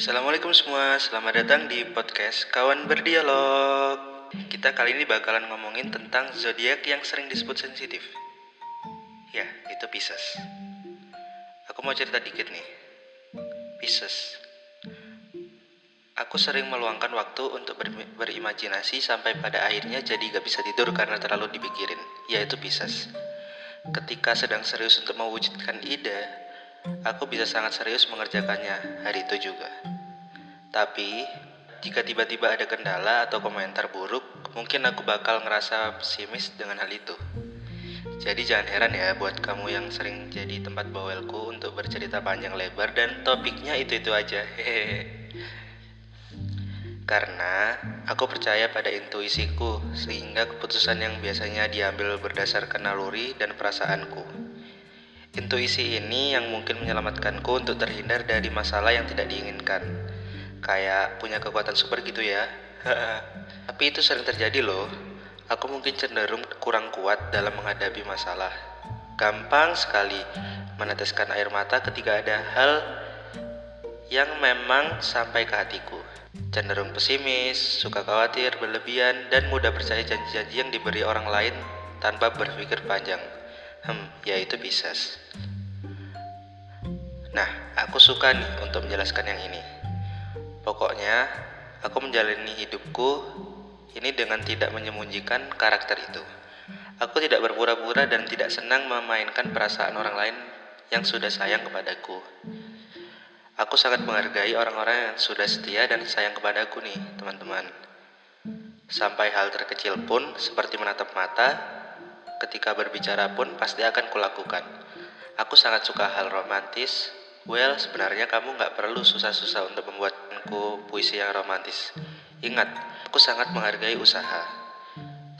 Assalamualaikum semua, selamat datang di podcast Kawan Berdialog. Kita kali ini bakalan ngomongin tentang zodiak yang sering disebut sensitif. Ya, itu Pisces. Aku mau cerita dikit nih. Pisces. Aku sering meluangkan waktu untuk ber- berimajinasi sampai pada akhirnya jadi gak bisa tidur karena terlalu dipikirin, yaitu Pisces. Ketika sedang serius untuk mewujudkan ide, aku bisa sangat serius mengerjakannya hari itu juga. Tapi, jika tiba-tiba ada kendala atau komentar buruk, mungkin aku bakal ngerasa pesimis dengan hal itu. Jadi jangan heran ya buat kamu yang sering jadi tempat bawelku untuk bercerita panjang lebar dan topiknya itu-itu aja. Karena aku percaya pada intuisiku, sehingga keputusan yang biasanya diambil berdasarkan naluri dan perasaanku. Intuisi ini yang mungkin menyelamatkanku untuk terhindar dari masalah yang tidak diinginkan. Kayak punya kekuatan super gitu ya. Tapi itu sering terjadi loh. Aku mungkin cenderung kurang kuat dalam menghadapi masalah. Gampang sekali meneteskan air mata ketika ada hal yang memang sampai ke hatiku. Cenderung pesimis, suka khawatir, berlebihan, dan mudah percaya janji-janji yang diberi orang lain tanpa berpikir panjang. Hmm, yaitu Pisces. Nah, aku suka nih untuk menjelaskan yang ini. Pokoknya, aku menjalani hidupku ini dengan tidak menyembunyikan karakter itu. Aku tidak berpura-pura dan tidak senang memainkan perasaan orang lain yang sudah sayang kepadaku. Aku sangat menghargai orang-orang yang sudah setia dan sayang kepadaku nih, teman-teman. Sampai hal terkecil pun, seperti menatap mata, ketika berbicara pun pasti akan kulakukan. Aku sangat suka hal romantis. Well, sebenarnya kamu nggak perlu susah-susah untuk membuatku puisi yang romantis. Ingat, aku sangat menghargai usaha.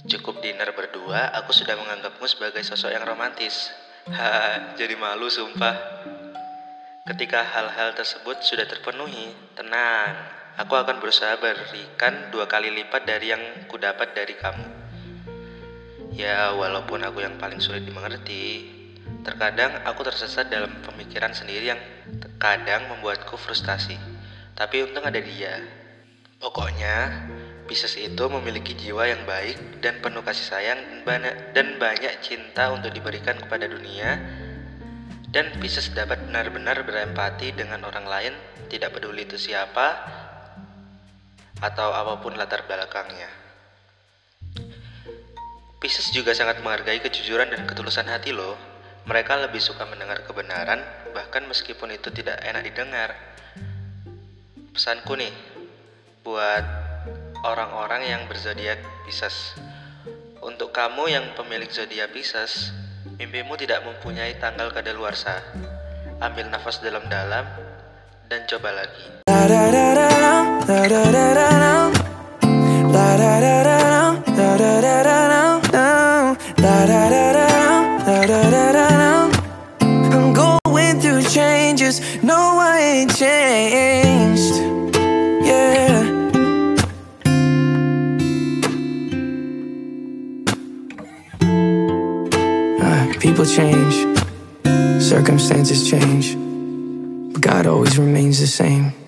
Cukup dinner berdua, aku sudah menganggapmu sebagai sosok yang romantis. Haha, jadi malu sumpah. Ketika hal-hal tersebut sudah terpenuhi, tenang. Aku akan berusaha berikan dua kali lipat dari yang kudapat dari kamu. Ya, walaupun aku yang paling sulit dimengerti, terkadang aku tersesat dalam pemikiran sendiri yang terkadang membuatku frustasi. Tapi untung ada dia. Pokoknya, Pisces itu memiliki jiwa yang baik dan penuh kasih sayang dan banyak, dan banyak cinta untuk diberikan kepada dunia dan Pisces dapat benar-benar berempati dengan orang lain, tidak peduli itu siapa atau apa pun latar belakangnya. Pisces juga sangat menghargai kejujuran dan ketulusan hati loh. Mereka lebih suka mendengar kebenaran, bahkan meskipun itu tidak enak didengar. Pesanku nih, buat orang-orang yang berzodiak Pisces. Untuk kamu yang pemilik zodiak Pisces, mimpimu tidak mempunyai tanggal kadaluarsa. Ambil nafas dalam-dalam dan coba lagi. Changes, no I ain't changed. Yeah. Uh, people change, circumstances change, but God always remains the same.